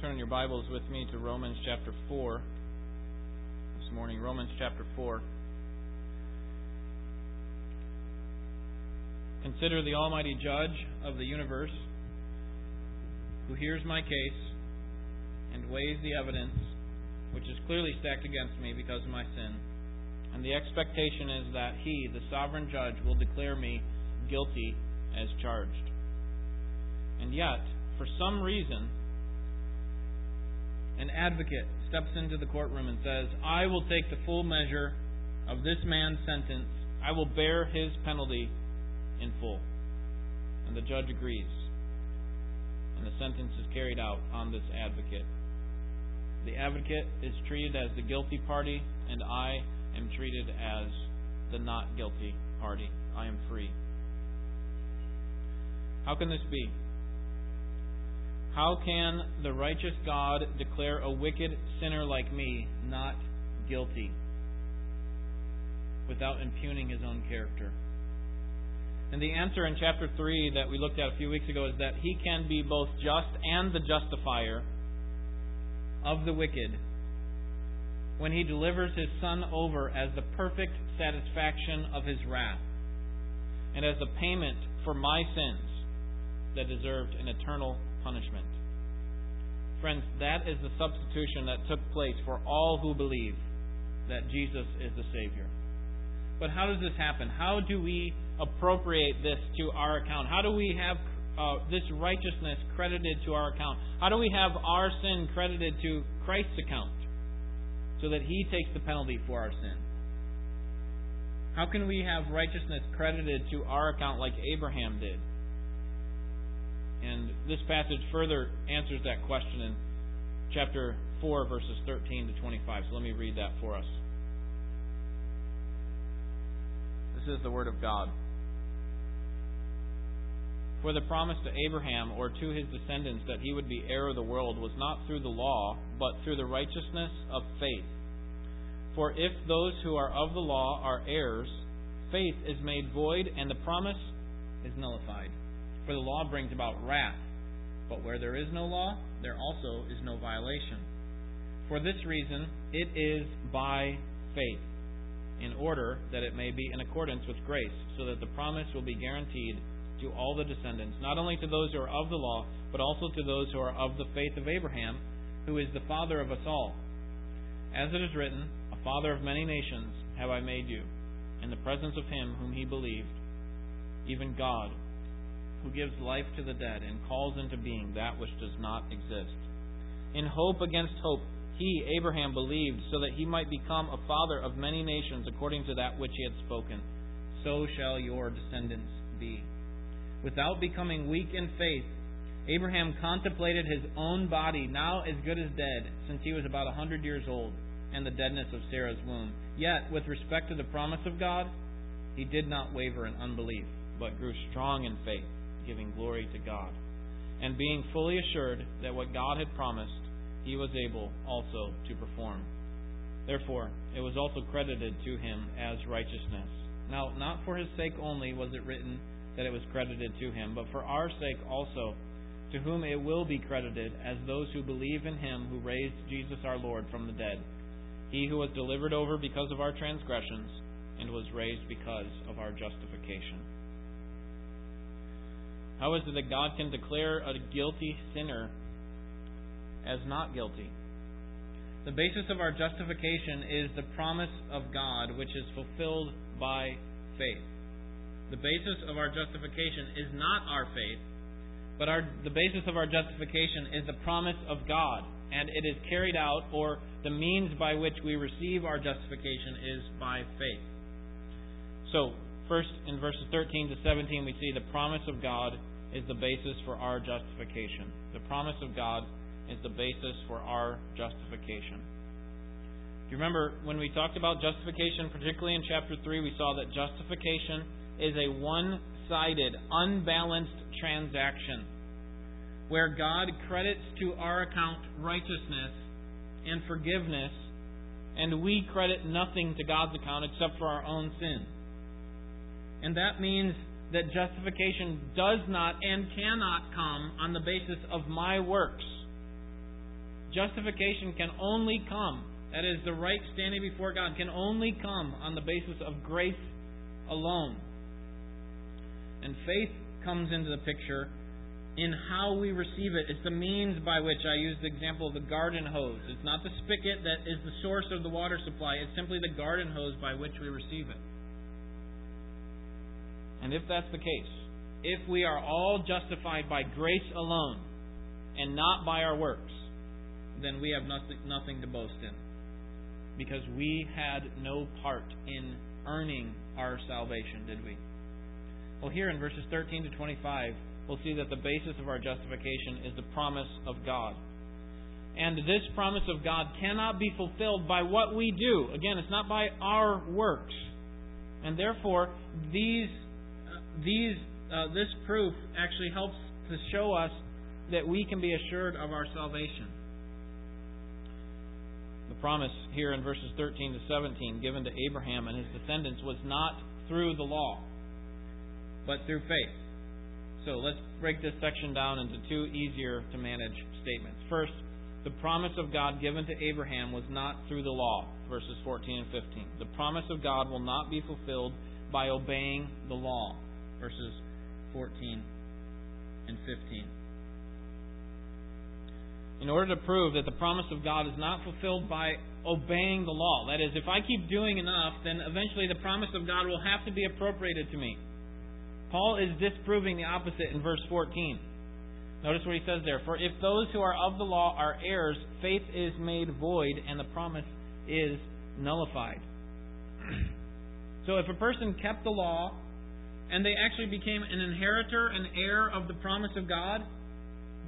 turn your Bibles with me to Romans chapter 4 this morning. Romans chapter 4. Consider the Almighty Judge of the universe who hears my case and weighs the evidence which is clearly stacked against me because of my sin. And the expectation is that he, the sovereign judge, will declare me guilty as charged. And yet, for some reason, an advocate steps into the courtroom and says, I will take the full measure of this man's sentence. I will bear his penalty in full. And the judge agrees. And the sentence is carried out on this advocate. The advocate is treated as the guilty party, and I am treated as the not guilty party. I am free. How can this be? How can the righteous God declare a wicked sinner like me not guilty without impugning his own character? And the answer in chapter 3 that we looked at a few weeks ago is that he can be both just and the justifier of the wicked when he delivers his Son over as the perfect satisfaction of his wrath and as a payment for my sins that deserved an eternal punishment. Friends, that is the substitution that took place for all who believe that Jesus is the Savior. But how does this happen? How do we appropriate this to our account? How do we have uh, this righteousness credited to our account? How do we have our sin credited to Christ's account so that He takes the penalty for our sin? How can we have righteousness credited to our account like Abraham did? And this passage further answers that question in chapter 4, verses 13 to 25. So let me read that for us. This is the Word of God. For the promise to Abraham or to his descendants that he would be heir of the world was not through the law, but through the righteousness of faith. For if those who are of the law are heirs, faith is made void and the promise is nullified. For the law brings about wrath. But where there is no law, there also is no violation. For this reason, it is by faith, in order that it may be in accordance with grace, so that the promise will be guaranteed to all the descendants, not only to those who are of the law, but also to those who are of the faith of Abraham, who is the father of us all. As it is written, A father of many nations have I made you, in the presence of him whom he believed, even God who gives life to the dead and calls into being that which does not exist. In hope against hope, he, Abraham, believed so that he might become a father of many nations according to that which he had spoken. So shall your descendants be. Without becoming weak in faith, Abraham contemplated his own body, now as good as dead, since he was about a hundred years old, and the deadness of Sarah's womb. Yet, with respect to the promise of God, he did not waver in unbelief, but grew strong in faith giving glory to God, and being fully assured that what God had promised, he was able also to perform. Therefore, it was also credited to him as righteousness. Now, not for his sake only was it written that it was credited to him, but for our sake also, to whom it will be credited as those who believe in him who raised Jesus our Lord from the dead. He who was delivered over because of our transgressions and was raised because of our justification. How is it that God can declare a guilty sinner as not guilty? The basis of our justification is the promise of God, which is fulfilled by faith. The basis of our justification is not our faith, but our, the basis of our justification is the promise of God, and it is carried out, or the means by which we receive our justification is by faith. So, first in verses 13 to 17, we see the promise of God is the basis for our justification. The promise of God is the basis for our justification. Do you remember when we talked about justification, particularly in chapter 3, we saw that justification is a one sided, unbalanced transaction where God credits to our account righteousness and forgiveness, and we credit nothing to God's account except for our own sin. And that means that justification does not and cannot come on the basis of my works. Justification can only come, that is, the right standing before God, can only come on the basis of grace alone. And faith comes into the picture in how we receive it. It's the means by which I use the example of the garden hose. It's not the spigot that is the source of the water supply, it's simply the garden hose by which we receive it. And if that's the case, if we are all justified by grace alone and not by our works, then we have nothing, nothing to boast in. Because we had no part in earning our salvation, did we? Well, here in verses 13 to 25, we'll see that the basis of our justification is the promise of God. And this promise of God cannot be fulfilled by what we do. Again, it's not by our works. And therefore, these, these, uh, this proof actually helps to show us that we can be assured of our salvation. The promise here in verses 13 to 17 given to Abraham and his descendants was not through the law, but through faith. So let's break this section down into two easier to manage statements. First, the promise of God given to Abraham was not through the law, verses 14 and 15. The promise of God will not be fulfilled by obeying the law, verses 14 and 15 in order to prove that the promise of God is not fulfilled by obeying the law. That is, if I keep doing enough, then eventually the promise of God will have to be appropriated to me. Paul is disproving the opposite in verse 14. Notice what he says there. For if those who are of the law are heirs, faith is made void and the promise is nullified. so if a person kept the law and they actually became an inheritor, an heir of the promise of God,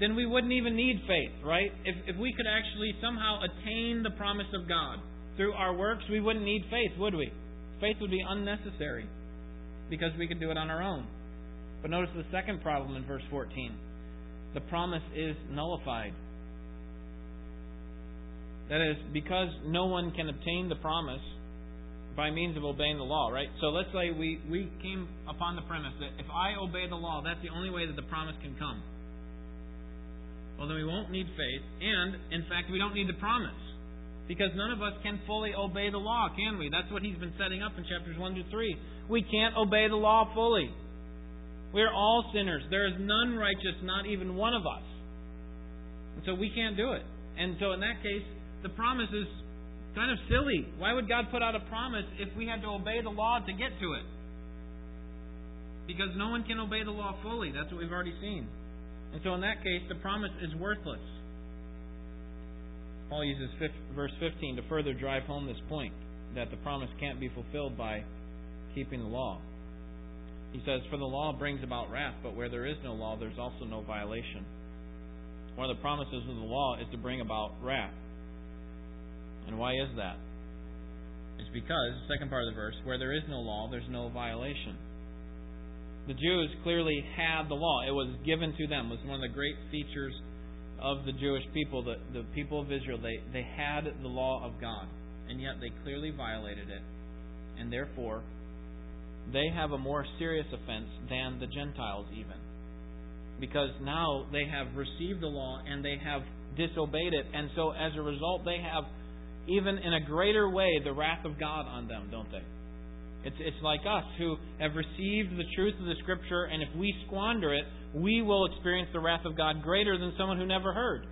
then we wouldn't even need faith, right? If, if we could actually somehow attain the promise of God through our works, we wouldn't need faith, would we? Faith would be unnecessary because we could do it on our own. But notice the second problem in verse 14 the promise is nullified. That is, because no one can obtain the promise by means of obeying the law, right? So let's say we, we came upon the premise that if I obey the law, that's the only way that the promise can come well, then we won't need faith. And, in fact, we don't need the promise. Because none of us can fully obey the law, can we? That's what he's been setting up in chapters 1 to 3. We can't obey the law fully. We are all sinners. There is none righteous, not even one of us. And so we can't do it. And so in that case, the promise is kind of silly. Why would God put out a promise if we had to obey the law to get to it? Because no one can obey the law fully. That's what we've already seen. And so in that case, the promise is worthless. Paul uses verse 15 to further drive home this point that the promise can't be fulfilled by keeping the law. He says, For the law brings about wrath, but where there is no law, there's also no violation. One of the promises of the law is to bring about wrath. And why is that? It's because, second part of the verse, where there is no law, there's no violation the Jews clearly had the law. It was given to them. It was one of the great features of the Jewish people, the, the people of Israel. They, they had the law of God, and yet they clearly violated it. And therefore, they have a more serious offense than the Gentiles, even. Because now they have received the law and they have disobeyed it. And so, as a result, they have, even in a greater way, the wrath of God on them, don't they? It's, it's like us who have received the truth of the Scripture, and if we squander it, we will experience the wrath of God greater than someone who never heard.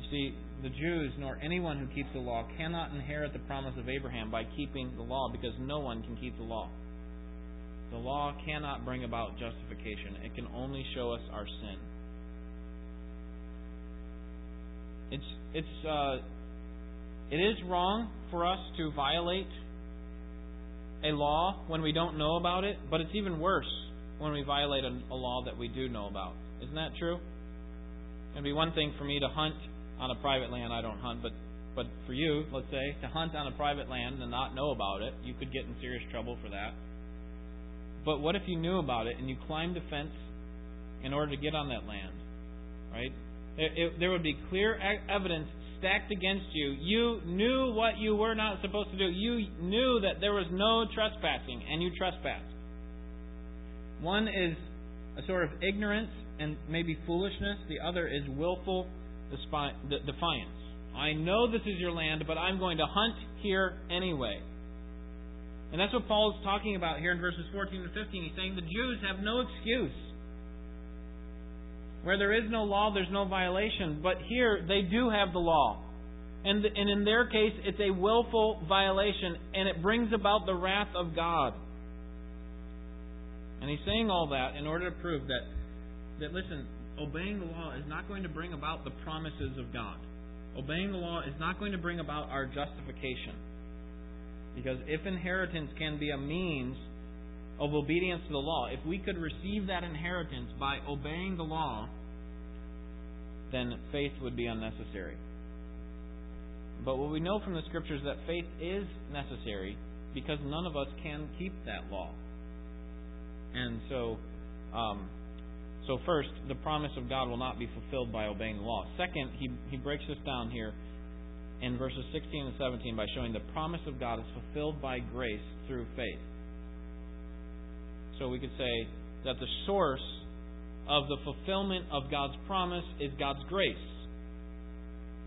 You see, the Jews nor anyone who keeps the law cannot inherit the promise of Abraham by keeping the law because no one can keep the law. The law cannot bring about justification, it can only show us our sin. It's, it's, uh, it is wrong for us to violate a law when we don't know about it, but it's even worse when we violate a, a law that we do know about. Isn't that true? It'd be one thing for me to hunt on a private land. I don't hunt, but but for you, let's say, to hunt on a private land and not know about it, you could get in serious trouble for that. But what if you knew about it and you climbed a fence in order to get on that land? Right? It, it, there would be clear evidence stacked against you. You knew what you were not supposed to do. You knew that there was no trespassing, and you trespassed. One is a sort of ignorance and maybe foolishness, the other is willful defiance. I know this is your land, but I'm going to hunt here anyway. And that's what Paul is talking about here in verses 14 and 15. He's saying the Jews have no excuse. Where there is no law, there's no violation. But here, they do have the law. And, and in their case, it's a willful violation, and it brings about the wrath of God. And he's saying all that in order to prove that, that listen, obeying the law is not going to bring about the promises of God. Obeying the law is not going to bring about our justification. Because if inheritance can be a means of obedience to the law, if we could receive that inheritance by obeying the law, then faith would be unnecessary. But what we know from the scriptures is that faith is necessary because none of us can keep that law. And so, um, so first, the promise of God will not be fulfilled by obeying the law. Second, he, he breaks this down here in verses 16 and 17 by showing the promise of God is fulfilled by grace through faith. So we could say that the source of the fulfillment of God's promise is God's grace.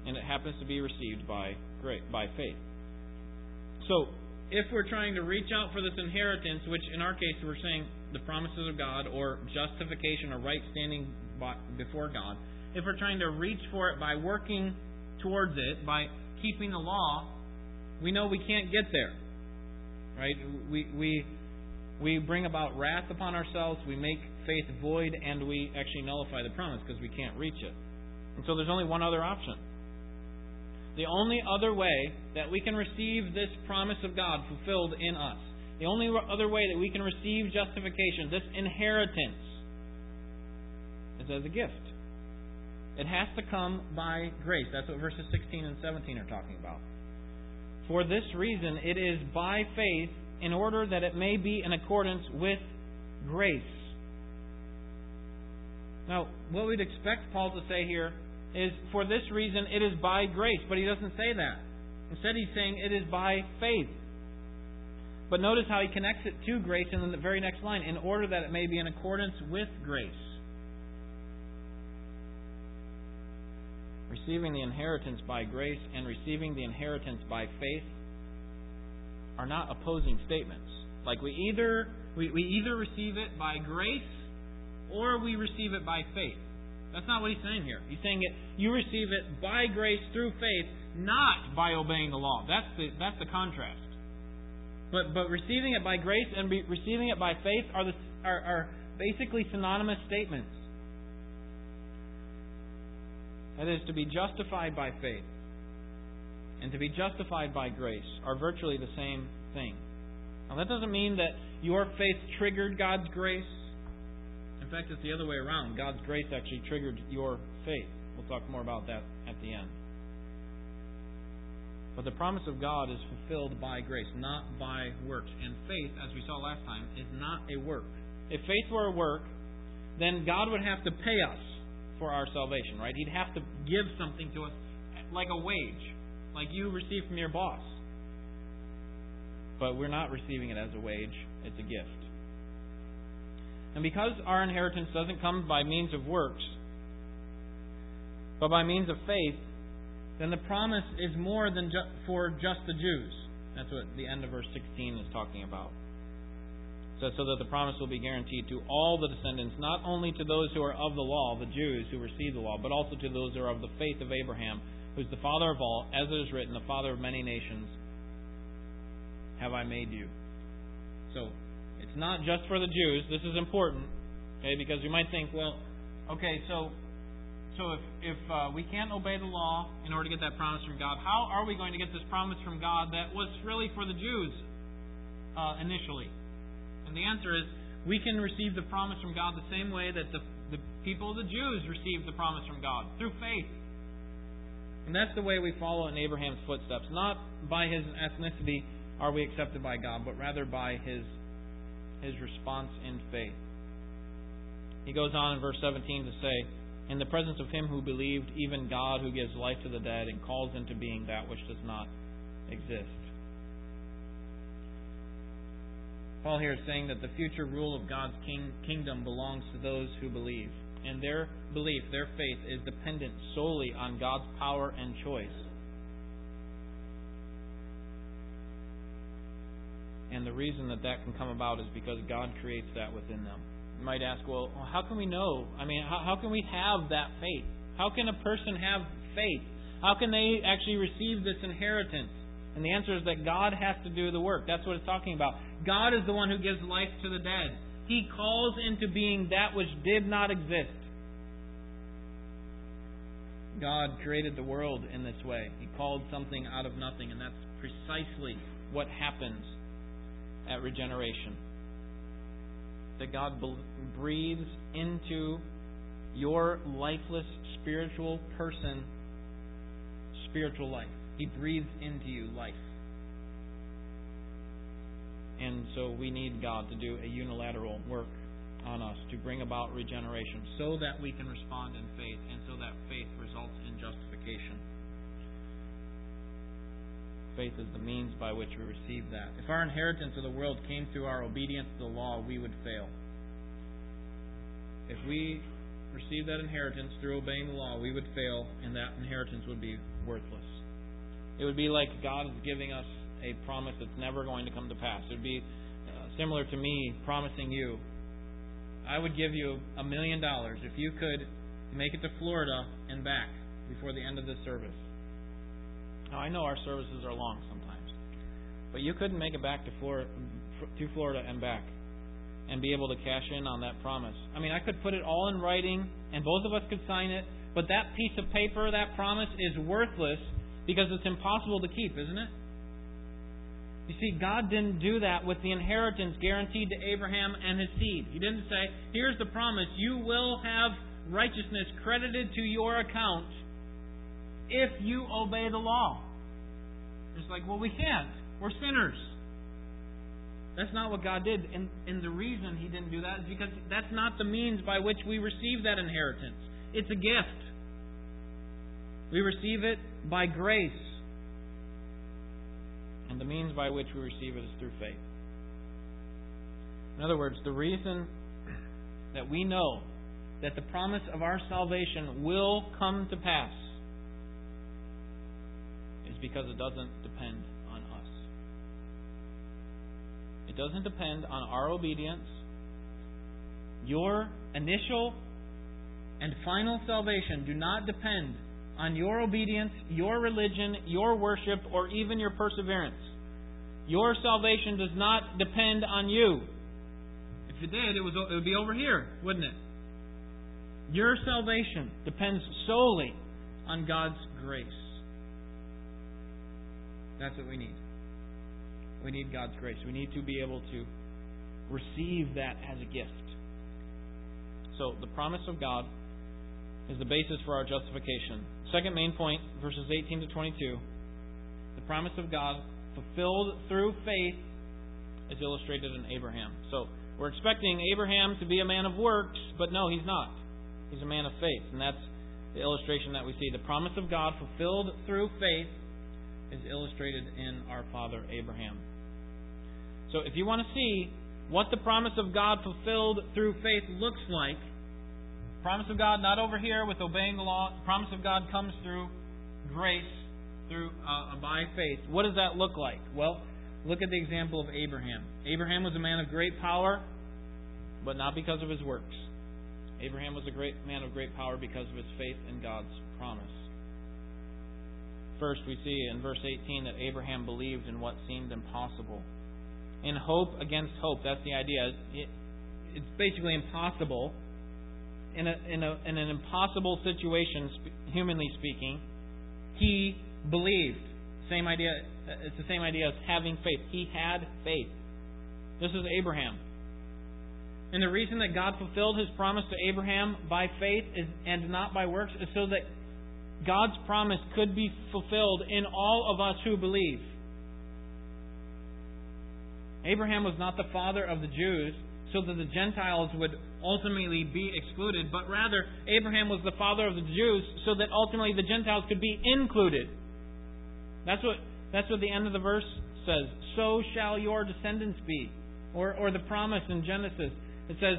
And it happens to be received by by faith. So, if we're trying to reach out for this inheritance, which in our case we're saying the promises of God or justification or right standing before God, if we're trying to reach for it by working towards it, by keeping the law, we know we can't get there. Right? We we we bring about wrath upon ourselves, we make faith void, and we actually nullify the promise because we can't reach it. And so there's only one other option. The only other way that we can receive this promise of God fulfilled in us, the only other way that we can receive justification, this inheritance, is as a gift. It has to come by grace. That's what verses 16 and 17 are talking about. For this reason, it is by faith in order that it may be in accordance with grace. Now, what we'd expect Paul to say here is, for this reason, it is by grace. But he doesn't say that. Instead, he's saying it is by faith. But notice how he connects it to grace in the very next line, in order that it may be in accordance with grace. Receiving the inheritance by grace and receiving the inheritance by faith are not opposing statements. Like we either we, we either receive it by grace or we receive it by faith. That's not what he's saying here. He's saying it you receive it by grace through faith, not by obeying the law. That's the that's the contrast. But but receiving it by grace and be, receiving it by faith are the are, are basically synonymous statements. That is to be justified by faith and to be justified by grace are virtually the same thing. Now, that doesn't mean that your faith triggered God's grace. In fact, it's the other way around. God's grace actually triggered your faith. We'll talk more about that at the end. But the promise of God is fulfilled by grace, not by works. And faith, as we saw last time, is not a work. If faith were a work, then God would have to pay us for our salvation, right? He'd have to give something to us like a wage like you receive from your boss. But we're not receiving it as a wage, it's a gift. And because our inheritance doesn't come by means of works, but by means of faith, then the promise is more than ju- for just the Jews. That's what the end of verse 16 is talking about. So, so that the promise will be guaranteed to all the descendants, not only to those who are of the law, the Jews who receive the law, but also to those who are of the faith of Abraham, who's the father of all, as it is written, the father of many nations have I made you. So, it's not just for the Jews. This is important, okay? Because you might think, well, okay, so so if if uh, we can't obey the law in order to get that promise from God, how are we going to get this promise from God that was really for the Jews uh, initially? And the answer is we can receive the promise from God the same way that the the people of the Jews received the promise from God through faith. And that's the way we follow in Abraham's footsteps. Not by his ethnicity are we accepted by God, but rather by his, his response in faith. He goes on in verse 17 to say, In the presence of him who believed, even God who gives life to the dead and calls into being that which does not exist. Paul here is saying that the future rule of God's king, kingdom belongs to those who believe. And their belief, their faith, is dependent solely on God's power and choice. And the reason that that can come about is because God creates that within them. You might ask, well, how can we know? I mean, how, how can we have that faith? How can a person have faith? How can they actually receive this inheritance? And the answer is that God has to do the work. That's what it's talking about. God is the one who gives life to the dead. He calls into being that which did not exist. God created the world in this way. He called something out of nothing, and that's precisely what happens at regeneration. That God breathes into your lifeless spiritual person spiritual life. He breathes into you life. And so we need God to do a unilateral work on us to bring about regeneration so that we can respond in faith and so that faith results in justification. Faith is the means by which we receive that. If our inheritance of the world came through our obedience to the law, we would fail. If we received that inheritance through obeying the law, we would fail and that inheritance would be worthless. It would be like God is giving us a promise that's never going to come to pass. It would be uh, similar to me promising you, I would give you a million dollars if you could make it to Florida and back before the end of this service. Now, I know our services are long sometimes, but you couldn't make it back to Florida, to Florida and back and be able to cash in on that promise. I mean, I could put it all in writing, and both of us could sign it, but that piece of paper, that promise, is worthless because it's impossible to keep, isn't it? You see, God didn't do that with the inheritance guaranteed to Abraham and his seed. He didn't say, here's the promise, you will have righteousness credited to your account if you obey the law. It's like, well, we can't. We're sinners. That's not what God did. And, and the reason He didn't do that is because that's not the means by which we receive that inheritance. It's a gift. We receive it by grace. And the means by which we receive it is through faith. In other words, the reason that we know that the promise of our salvation will come to pass is because it doesn't depend on us. It doesn't depend on our obedience. Your initial and final salvation do not depend on your obedience, your religion, your worship, or even your perseverance. Your salvation does not depend on you. If it did, it, was, it would be over here, wouldn't it? Your salvation depends solely on God's grace. That's what we need. We need God's grace. We need to be able to receive that as a gift. So, the promise of God is the basis for our justification. Second main point, verses 18 to 22. The promise of God fulfilled through faith is illustrated in Abraham. So, we're expecting Abraham to be a man of works, but no, he's not. He's a man of faith. And that's the illustration that we see. The promise of God fulfilled through faith is illustrated in our father Abraham. So, if you want to see what the promise of God fulfilled through faith looks like, promise of God not over here with obeying the law. Promise of God comes through grace, through uh, by faith. What does that look like? Well, look at the example of Abraham. Abraham was a man of great power, but not because of his works. Abraham was a great man of great power because of his faith in God's promise. First, we see in verse 18 that Abraham believed in what seemed impossible. In hope against hope, that's the idea. It, it's basically impossible in, a, in, a, in an impossible situation, humanly speaking, he believed. Same idea. Uh, it's the same idea as having faith. He had faith. This is Abraham. And the reason that God fulfilled his promise to Abraham by faith is, and not by works is so that God's promise could be fulfilled in all of us who believe. Abraham was not the father of the Jews, so that the Gentiles would ultimately be excluded, but rather Abraham was the father of the Jews so that ultimately the Gentiles could be included. That's what that's what the end of the verse says. So shall your descendants be. Or or the promise in Genesis. It says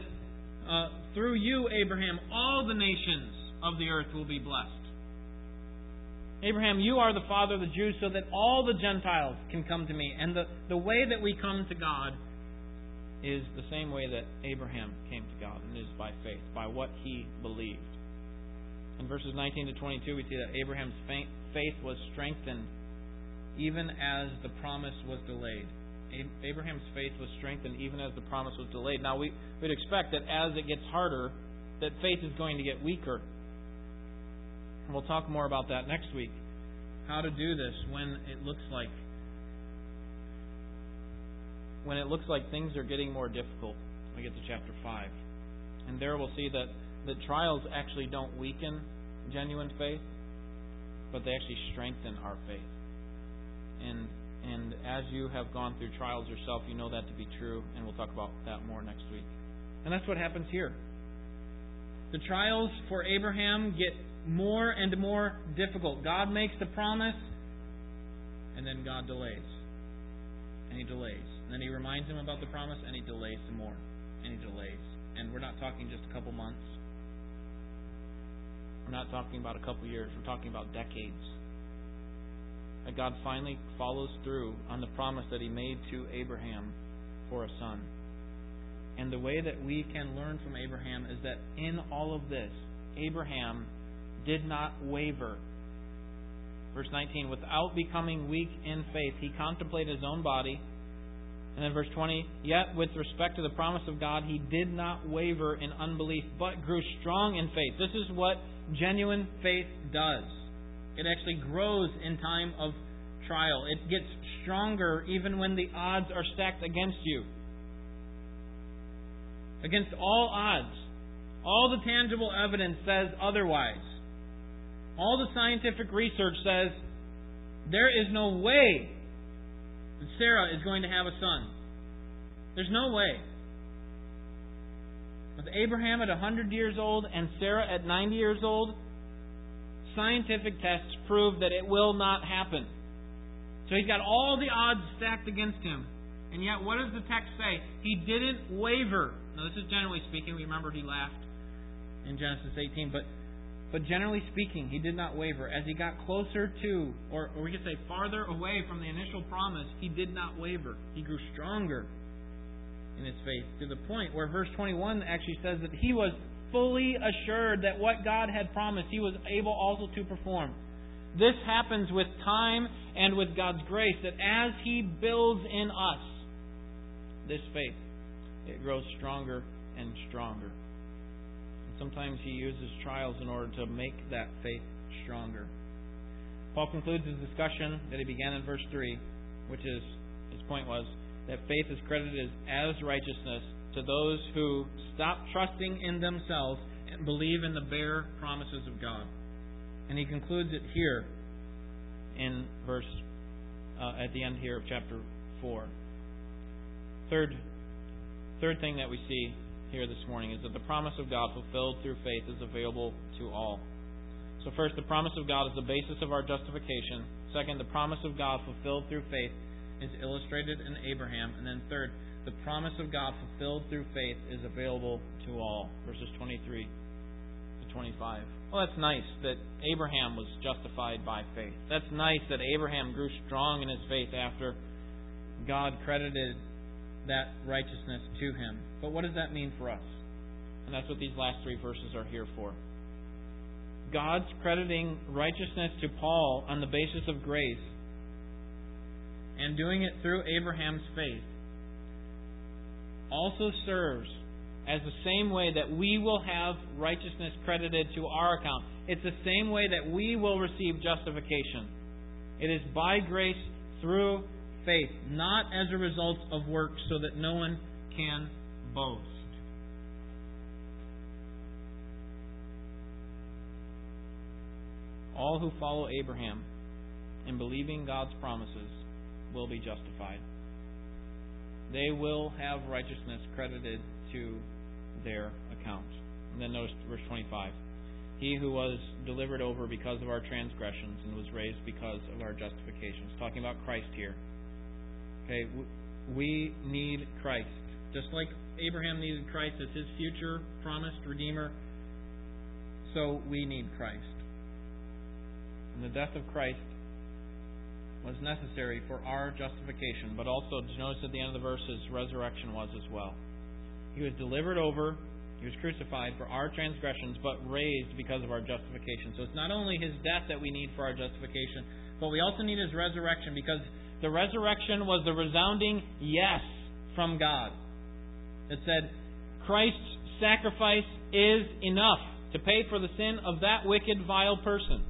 uh, through you, Abraham, all the nations of the earth will be blessed. Abraham, you are the father of the Jews so that all the Gentiles can come to me. And the, the way that we come to God is the same way that Abraham came to God, and is by faith, by what he believed. In verses 19 to 22, we see that Abraham's faith was strengthened even as the promise was delayed. Abraham's faith was strengthened even as the promise was delayed. Now, we would expect that as it gets harder, that faith is going to get weaker. And we'll talk more about that next week. How to do this when it looks like when it looks like things are getting more difficult. We get to chapter 5. And there we'll see that the trials actually don't weaken genuine faith, but they actually strengthen our faith. And and as you have gone through trials yourself, you know that to be true, and we'll talk about that more next week. And that's what happens here. The trials for Abraham get more and more difficult. God makes the promise, and then God delays. And He delays. And then He reminds him about the promise, and He delays some more. And He delays. And we're not talking just a couple months. We're not talking about a couple years. We're talking about decades. That God finally follows through on the promise that He made to Abraham for a son. And the way that we can learn from Abraham is that in all of this, Abraham did not waver. Verse 19, without becoming weak in faith, he contemplated his own body. And then verse 20, yet with respect to the promise of God, he did not waver in unbelief, but grew strong in faith. This is what genuine faith does. It actually grows in time of trial. It gets stronger even when the odds are stacked against you. Against all odds. All the tangible evidence says otherwise. All the scientific research says there is no way that Sarah is going to have a son. There's no way. With Abraham at 100 years old and Sarah at 90 years old, scientific tests prove that it will not happen. So he's got all the odds stacked against him. And yet, what does the text say? He didn't waver. Now, this is generally speaking. We remember he laughed in Genesis 18. But, but generally speaking, he did not waver. As he got closer to, or, or we could say farther away from the initial promise, he did not waver. He grew stronger in his faith to the point where verse 21 actually says that he was fully assured that what God had promised, he was able also to perform. This happens with time and with God's grace, that as he builds in us this faith, it grows stronger and stronger. Sometimes he uses trials in order to make that faith stronger. Paul concludes his discussion that he began in verse 3, which is, his point was, that faith is credited as righteousness to those who stop trusting in themselves and believe in the bare promises of God. And he concludes it here in verse uh, at the end here of chapter four. Third, third thing that we see here this morning is that the promise of God fulfilled through faith is available to all. So first, the promise of God is the basis of our justification. Second, the promise of God fulfilled through faith is illustrated in Abraham. And then third, the promise of God fulfilled through faith is available to all. Verses 23 to 25. Well, that's nice that Abraham was justified by faith. That's nice that Abraham grew strong in his faith after God credited that righteousness to him. But what does that mean for us? And that's what these last three verses are here for. God's crediting righteousness to Paul on the basis of grace and doing it through Abraham's faith also serves as the same way that we will have righteousness credited to our account. It's the same way that we will receive justification. It is by grace through faith, not as a result of works, so that no one can boast. All who follow Abraham in believing God's promises will be justified. They will have righteousness credited to their account. And then notice verse 25. He who was delivered over because of our transgressions and was raised because of our justifications. Talking about Christ here. Okay, we need Christ. Just like Abraham needed Christ as his future promised Redeemer, so we need Christ. And the death of Christ was necessary for our justification, but also, notice at the end of the verse, his resurrection was as well. He was delivered over, he was crucified for our transgressions, but raised because of our justification. So it's not only his death that we need for our justification, but we also need his resurrection because the resurrection was the resounding yes from God. It said, Christ's sacrifice is enough to pay for the sin of that wicked, vile person.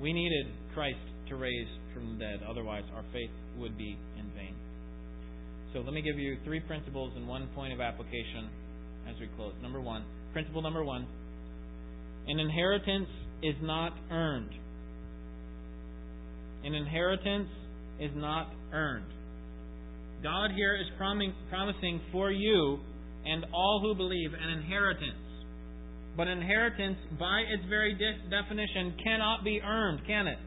We needed Christ to raise from the dead, otherwise, our faith would be in vain. So, let me give you three principles and one point of application as we close. Number one, principle number one an inheritance is not earned. An inheritance is not earned. God here is promising for you and all who believe an inheritance. But inheritance, by its very de- definition, cannot be earned, can it?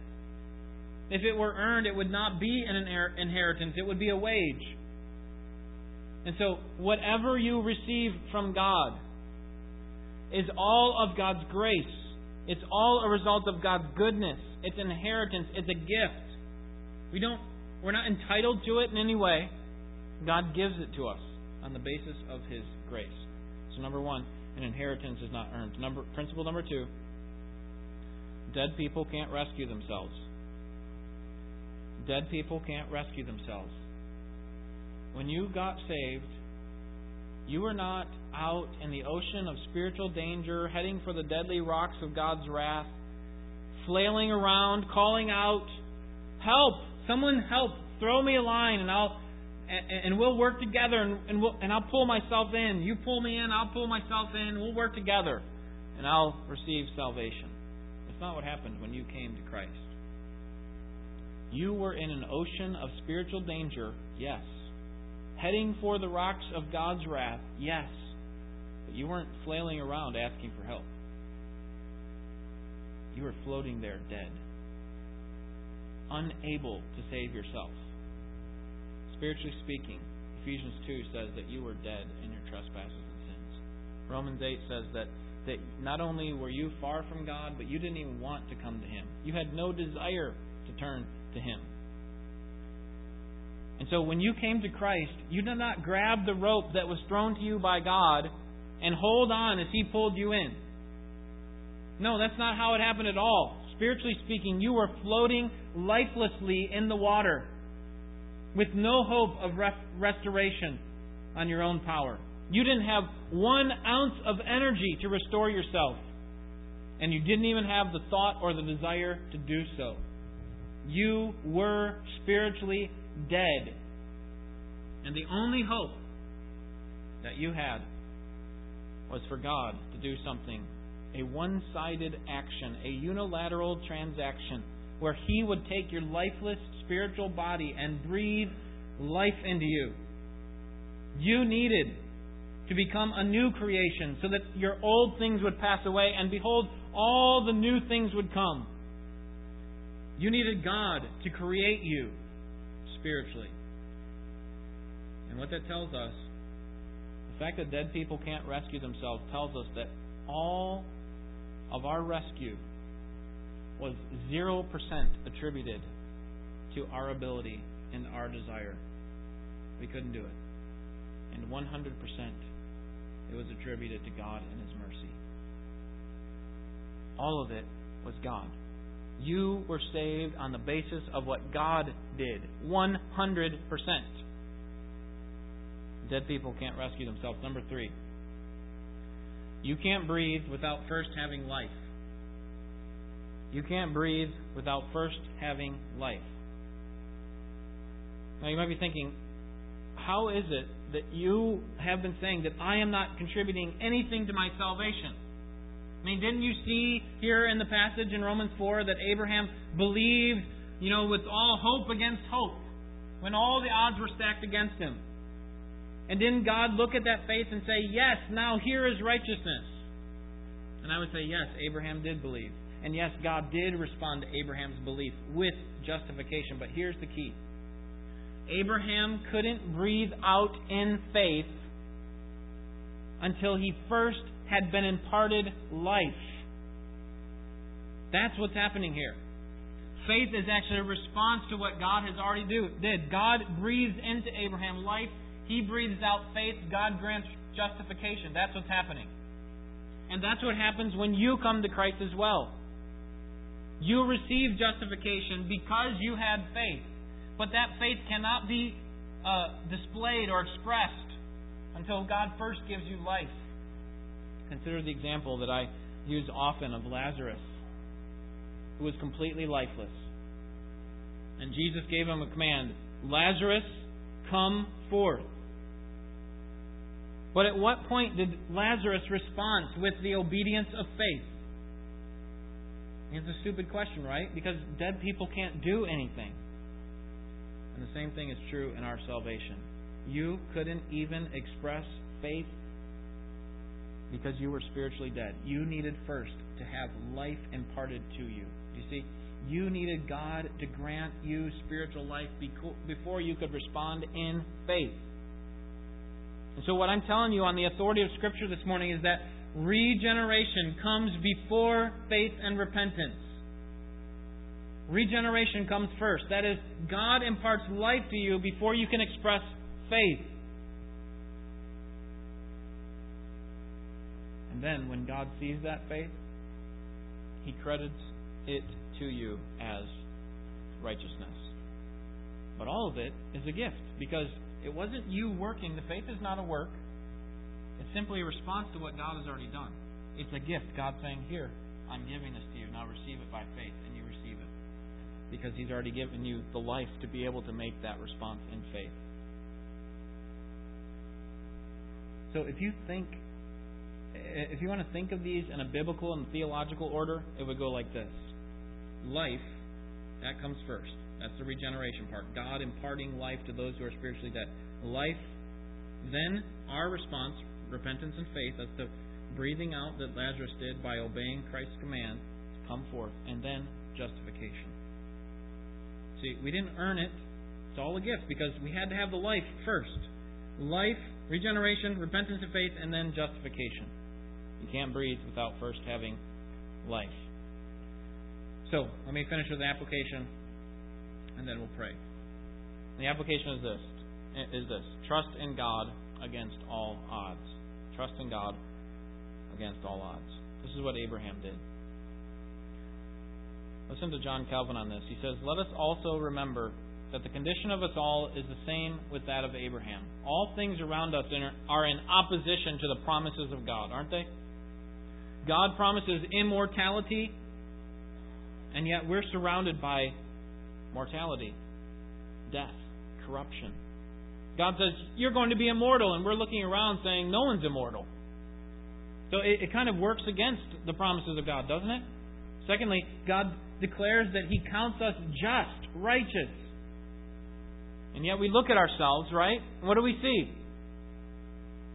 If it were earned, it would not be an inheritance, it would be a wage. And so, whatever you receive from God is all of God's grace. It's all a result of God's goodness. It's an inheritance. It's a gift. We don't we're not entitled to it in any way. God gives it to us on the basis of his grace. So number 1, an inheritance is not earned. Number principle number 2, dead people can't rescue themselves. Dead people can't rescue themselves. When you got saved, you were not out in the ocean of spiritual danger, heading for the deadly rocks of God's wrath, flailing around, calling out, Help! Someone help! Throw me a line and I'll and, we'll work together and and, we'll, and I'll pull myself in. You pull me in, I'll pull myself in. We'll work together and I'll receive salvation. That's not what happened when you came to Christ. You were in an ocean of spiritual danger, yes. Heading for the rocks of God's wrath, yes. But you weren't flailing around asking for help. You were floating there dead, unable to save yourself. Spiritually speaking, Ephesians 2 says that you were dead in your trespasses and sins. Romans 8 says that, that not only were you far from God, but you didn't even want to come to Him. You had no desire to turn to Him. And so when you came to Christ, you did not grab the rope that was thrown to you by God and hold on as He pulled you in. No, that's not how it happened at all. Spiritually speaking, you were floating lifelessly in the water with no hope of restoration on your own power. You didn't have one ounce of energy to restore yourself. And you didn't even have the thought or the desire to do so. You were spiritually dead. And the only hope that you had was for God to do something a one sided action, a unilateral transaction, where He would take your lifeless spiritual body and breathe life into you. You needed to become a new creation so that your old things would pass away, and behold, all the new things would come. You needed God to create you spiritually. And what that tells us, the fact that dead people can't rescue themselves tells us that all of our rescue was 0% attributed to our ability and our desire. We couldn't do it. And 100% it was attributed to God and His mercy. All of it was God. You were saved on the basis of what God did. 100%. Dead people can't rescue themselves. Number three, you can't breathe without first having life. You can't breathe without first having life. Now you might be thinking, how is it that you have been saying that I am not contributing anything to my salvation? I mean, didn't you see here in the passage in Romans 4 that Abraham believed, you know, with all hope against hope when all the odds were stacked against him? And didn't God look at that faith and say, Yes, now here is righteousness? And I would say, Yes, Abraham did believe. And yes, God did respond to Abraham's belief with justification. But here's the key Abraham couldn't breathe out in faith until he first had been imparted life. That's what's happening here. Faith is actually a response to what God has already do, did. God breathes into Abraham life. He breathes out faith. God grants justification. That's what's happening. And that's what happens when you come to Christ as well. You receive justification because you had faith. But that faith cannot be uh, displayed or expressed until God first gives you life. Consider the example that I use often of Lazarus, who was completely lifeless. And Jesus gave him a command Lazarus, come forth. But at what point did Lazarus respond with the obedience of faith? It's a stupid question, right? Because dead people can't do anything. And the same thing is true in our salvation. You couldn't even express faith because you were spiritually dead. You needed first to have life imparted to you. You see, you needed God to grant you spiritual life before you could respond in faith. And so, what I'm telling you on the authority of Scripture this morning is that regeneration comes before faith and repentance. Regeneration comes first. That is, God imparts life to you before you can express faith. And then, when God sees that faith, He credits it to you as righteousness. But all of it is a gift because it wasn't you working. The faith is not a work. It's simply a response to what God has already done. It's a gift. God saying, Here, I'm giving this to you. Now receive it by faith. And you receive it. Because He's already given you the life to be able to make that response in faith. So if you think, if you want to think of these in a biblical and theological order, it would go like this Life, that comes first. That's the regeneration part. God imparting life to those who are spiritually dead. Life, then our response, repentance and faith. That's the breathing out that Lazarus did by obeying Christ's command to come forth. And then justification. See, we didn't earn it. It's all a gift because we had to have the life first. Life, regeneration, repentance and faith, and then justification. You can't breathe without first having life. So, let me finish with the application and then we'll pray. The application is this is this. Trust in God against all odds. Trust in God against all odds. This is what Abraham did. Listen to John Calvin on this. He says, Let us also remember that the condition of us all is the same with that of Abraham. All things around us are in opposition to the promises of God, aren't they? God promises immortality, and yet we're surrounded by mortality, death, corruption. God says, You're going to be immortal, and we're looking around saying, No one's immortal. So it, it kind of works against the promises of God, doesn't it? Secondly, God declares that He counts us just, righteous. And yet we look at ourselves, right? And what do we see?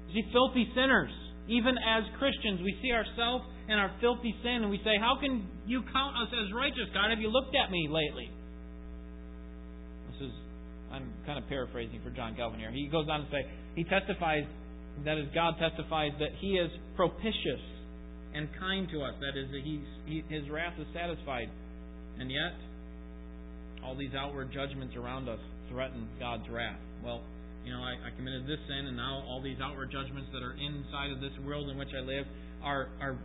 We see filthy sinners. Even as Christians, we see ourselves and our filthy sin, and we say, How can you count us as righteous, God? Have you looked at me lately? This is, I'm kind of paraphrasing for John Calvin here. He goes on to say, he testifies, that is, God testifies that he is propitious and kind to us. That is, that he's, he, his wrath is satisfied. And yet, all these outward judgments around us threaten God's wrath. Well, you know, I, I committed this sin, and now all these outward judgments that are inside of this world in which I live are are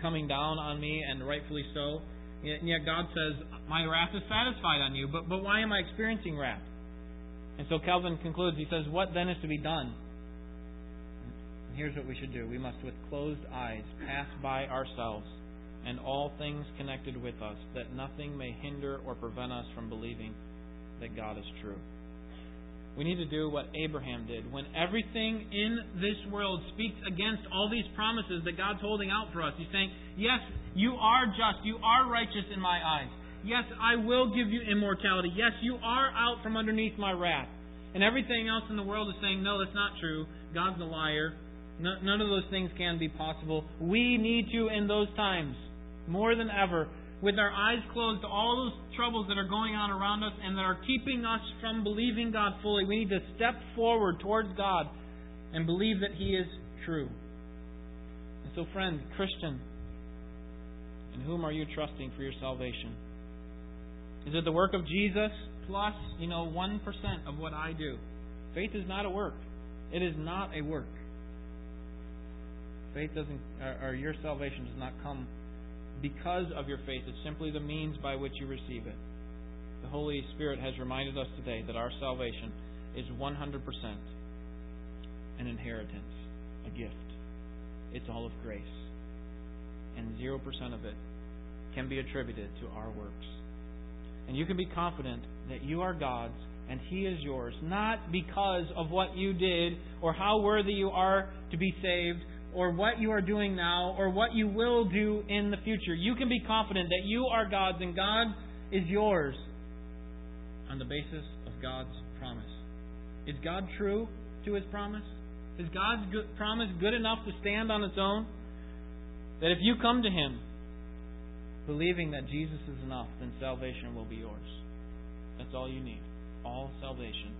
coming down on me, and rightfully so. And yet God says, My wrath is satisfied on you, but, but why am I experiencing wrath? And so Calvin concludes, he says, What then is to be done? And here's what we should do. We must, with closed eyes, pass by ourselves and all things connected with us, that nothing may hinder or prevent us from believing that God is true. We need to do what Abraham did. When everything in this world speaks against all these promises that God's holding out for us, He's saying, Yes, you are just. You are righteous in my eyes. Yes, I will give you immortality. Yes, you are out from underneath my wrath. And everything else in the world is saying, No, that's not true. God's a liar. None of those things can be possible. We need to, in those times, more than ever, with our eyes closed to all those troubles that are going on around us and that are keeping us from believing God fully. We need to step forward towards God and believe that He is true. And so, friend, Christian, in whom are you trusting for your salvation? Is it the work of Jesus plus, you know, 1% of what I do? Faith is not a work. It is not a work. Faith doesn't, or, or your salvation does not come because of your faith. It's simply the means by which you receive it. The Holy Spirit has reminded us today that our salvation is 100% an inheritance, a gift. It's all of grace. And 0% of it can be attributed to our works. And you can be confident that you are God's and He is yours, not because of what you did or how worthy you are to be saved or what you are doing now or what you will do in the future. You can be confident that you are God's and God is yours on the basis of God's promise. Is God true to His promise? Is God's good, promise good enough to stand on its own? That if you come to Him believing that Jesus is enough, then salvation will be yours. That's all you need. All salvation,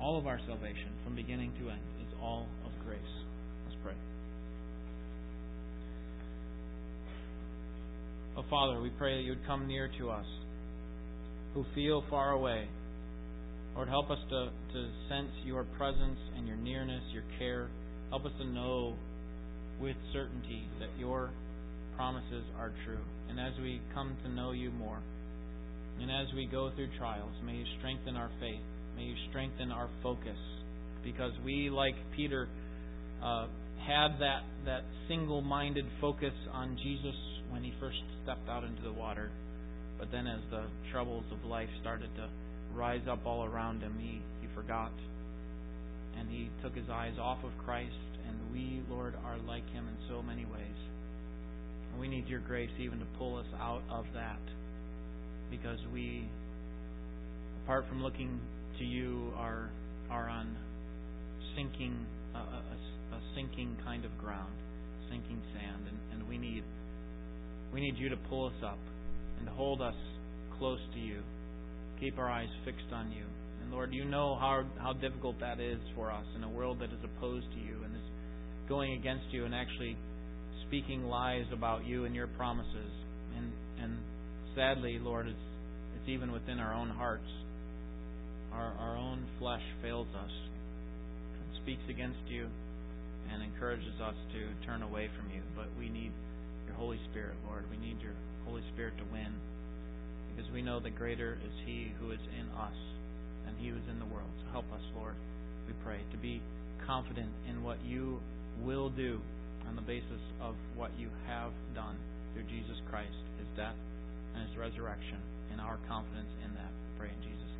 all of our salvation from beginning to end, is all of grace. Pray. Oh, Father, we pray that you would come near to us who feel far away. Lord, help us to, to sense your presence and your nearness, your care. Help us to know with certainty that your promises are true. And as we come to know you more, and as we go through trials, may you strengthen our faith. May you strengthen our focus. Because we, like Peter, uh, had that, that single minded focus on Jesus when he first stepped out into the water. But then, as the troubles of life started to rise up all around him, he, he forgot. And he took his eyes off of Christ. And we, Lord, are like him in so many ways. And we need your grace even to pull us out of that. Because we, apart from looking to you, are, are on sinking, uh, a, sinking kind of ground, sinking sand. And, and we need we need you to pull us up and hold us close to you. Keep our eyes fixed on you. And Lord, you know how how difficult that is for us in a world that is opposed to you and is going against you and actually speaking lies about you and your promises. And and sadly, Lord, it's it's even within our own hearts. Our our own flesh fails us, and speaks against you, and encourages us to turn away from you. But we need your Holy Spirit, Lord. We need your Holy Spirit to win. Because we know that greater is He who is in us than He who is in the world. So help us, Lord, we pray, to be confident in what you will do on the basis of what you have done through Jesus Christ, his death and his resurrection, and our confidence in that. pray in Jesus'.